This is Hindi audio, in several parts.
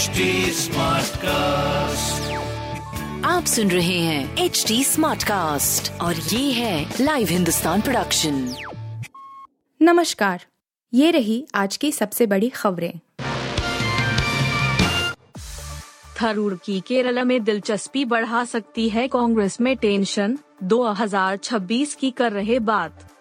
HD कास्ट आप सुन रहे हैं एच डी स्मार्ट कास्ट और ये है लाइव हिंदुस्तान प्रोडक्शन नमस्कार ये रही आज की सबसे बड़ी खबरें। थरूर की केरल में दिलचस्पी बढ़ा सकती है कांग्रेस में टेंशन 2026 की कर रहे बात।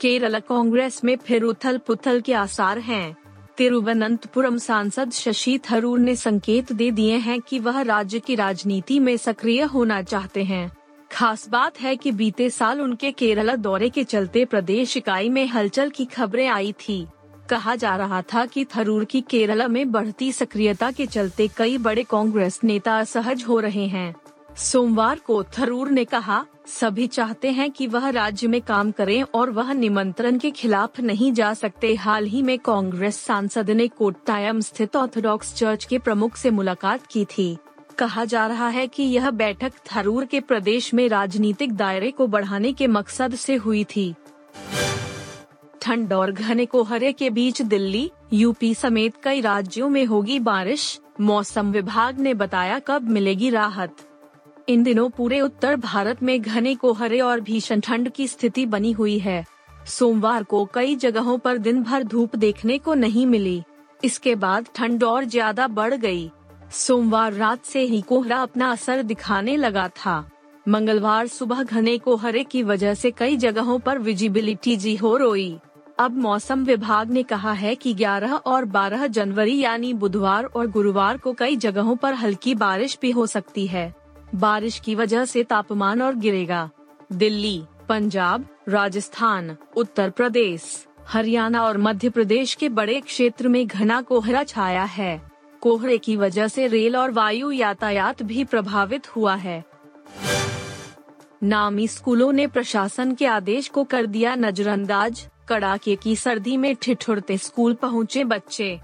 केरल कांग्रेस में फिर उथल पुथल के आसार हैं। तिरुवनंतपुरम सांसद शशि थरूर ने संकेत दे दिए हैं कि वह राज्य की राजनीति में सक्रिय होना चाहते हैं। खास बात है कि बीते साल उनके केरला दौरे के चलते प्रदेश इकाई में हलचल की खबरें आई थी। कहा जा रहा था कि थरूर की केरला में बढ़ती सक्रियता के चलते कई बड़े कांग्रेस नेता असहज हो रहे हैं। सोमवार को थरूर ने कहा, सभी चाहते हैं कि वह राज्य में काम करें और वह निमंत्रण के खिलाफ नहीं जा सकते। हाल ही में कांग्रेस सांसद ने कोट्टायम स्थित ऑर्थोडॉक्स चर्च के प्रमुख से मुलाकात की थी। कहा जा रहा है कि यह बैठक थरूर के प्रदेश में राजनीतिक दायरे को बढ़ाने के मकसद से हुई थी। ठंड और घने कोहरे के बीच दिल्ली, यूपी समेत कई राज्यों में होगी बारिश। मौसम विभाग ने बताया कब मिलेगी राहत। इन दिनों पूरे उत्तर भारत में घने कोहरे और भीषण ठंड की स्थिति बनी हुई है। सोमवार को कई जगहों पर दिन भर धूप देखने को नहीं मिली। इसके बाद ठंड और ज़्यादा बढ़ गई। सोमवार रात से ही कोहरा अपना असर दिखाने लगा था। मंगलवार सुबह घने कोहरे की वजह से कई जगहों पर विजिबिलिटी जी हो रोई। अब मौसम विभाग ने कहा है कि 11 और 12 जनवरी यानी बुधवार और गुरुवार को कई जगहों पर हल्की बारिश भी हो सकती है। बारिश की वजह से तापमान और गिरेगा। दिल्ली, पंजाब, राजस्थान, उत्तर प्रदेश, हरियाणा और मध्य प्रदेश के बड़े क्षेत्र में घना कोहरा छाया है। कोहरे की वजह से रेल और वायु यातायात भी प्रभावित हुआ है। नामी स्कूलों ने प्रशासन के आदेश को कर दिया नजरअंदाज। कड़ाके की सर्दी में ठिठुरते स्कूल पहुँचे बच्चे।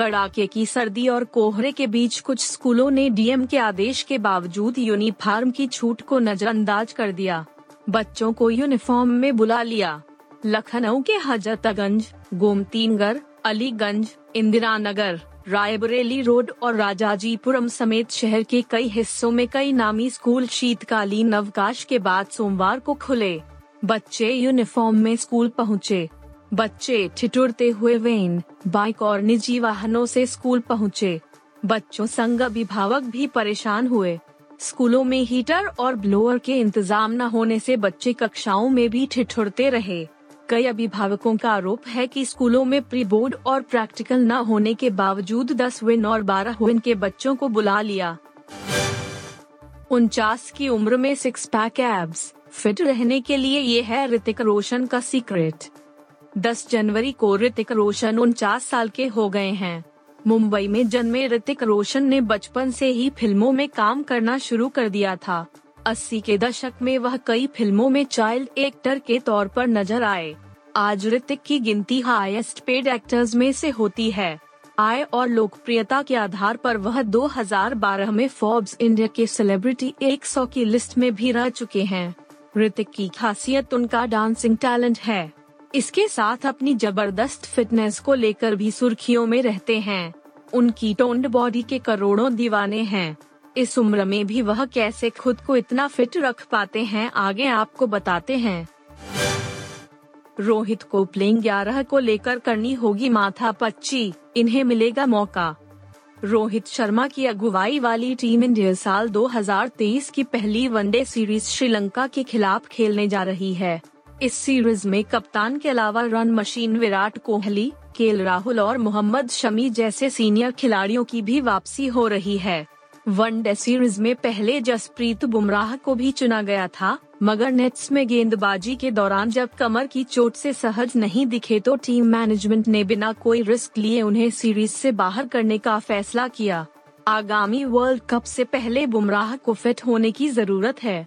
कड़ाके की सर्दी और कोहरे के बीच कुछ स्कूलों ने डीएम के आदेश के बावजूद यूनिफॉर्म की छूट को नजरअंदाज कर दिया। बच्चों को यूनिफॉर्म में बुला लिया। लखनऊ के हजरतगंज, गोमतीनगर, अलीगंज इंदिरा नगर रायबरेली रोड और राजाजीपुरम समेत शहर के कई हिस्सों में कई नामी स्कूल शीतकालीन अवकाश के बाद सोमवार को खुले। बच्चे यूनिफॉर्म में स्कूल पहुँचे। बच्चे ठिठुरते हुए वेन, बाइक और निजी वाहनों से स्कूल पहुँचे। बच्चों संग अभिभावक भी परेशान हुए। स्कूलों में हीटर और ब्लोअर के इंतज़ाम न होने से बच्चे कक्षाओं में भी ठिठुरते रहे। कई अभिभावकों का आरोप है कि स्कूलों में प्री बोर्ड और प्रैक्टिकल न होने के बावजूद 10 विन और 12 विन के बच्चों को बुला लिया। उनचास की उम्र में सिक्स पैक एब्स फिट रहने के लिए ये है ऋतिक रोशन का सीक्रेट 10 जनवरी को ऋतिक रोशन उनचास साल के हो गए हैं। मुंबई में जन्मे ऋतिक रोशन ने बचपन से ही फ़िल्मों में काम करना शुरू कर दिया था। अस्सी के दशक में वह कई फ़िल्मों में चाइल्ड एक्टर के तौर पर नज़र आए। आज ऋतिक की गिनती हाईएस्ट पेड एक्टर्स में से होती है। आय और लोकप्रियता के आधार पर वह 2012 में फोर्ब्स इंडिया के सेलिब्रिटी 100 की लिस्ट में भी रह चुके हैं। ऋतिक की खासियत उनका डांसिंग टैलेंट है। इसके साथ अपनी ज़बरदस्त फिटनेस को लेकर भी सुर्खियों में रहते हैं। उनकी टोन्ड बॉडी के करोड़ों दीवाने हैं। इस उम्र में भी वह कैसे खुद को इतना फिट रख पाते हैं, आगे आपको बताते हैं। रोहित को प्लेइंग ग्यारह को लेकर करनी होगी माथा पच्ची। इन्हें मिलेगा मौका। रोहित शर्मा की अगुवाई वाली टीम इंडिया साल 2023 की पहली वनडे सीरीज़ श्रीलंका के खिलाफ खेलने जा रही है। इस सीरीज़ में कप्तान के अलावा run machine Virat Kohli K L Rahul और मोहम्मद शमी जैसे सीनियर खिलाड़ियों की भी वापसी हो रही है। वनडे सीरीज़ में पहले जसप्रीत बुमराह को भी चुना गया था, मगर नेट्स में गेंदबाजी के दौरान जब कमर की चोट से सहज नहीं दिखे तो टीम मैनेजमेंट ने बिना कोई रिस्क लिए उन्हें सीरीज़ से बाहर करने का फैसला किया। आगामी वर्ल्ड कप से पहले बुमराह को फिट होने की ज़रूरत है।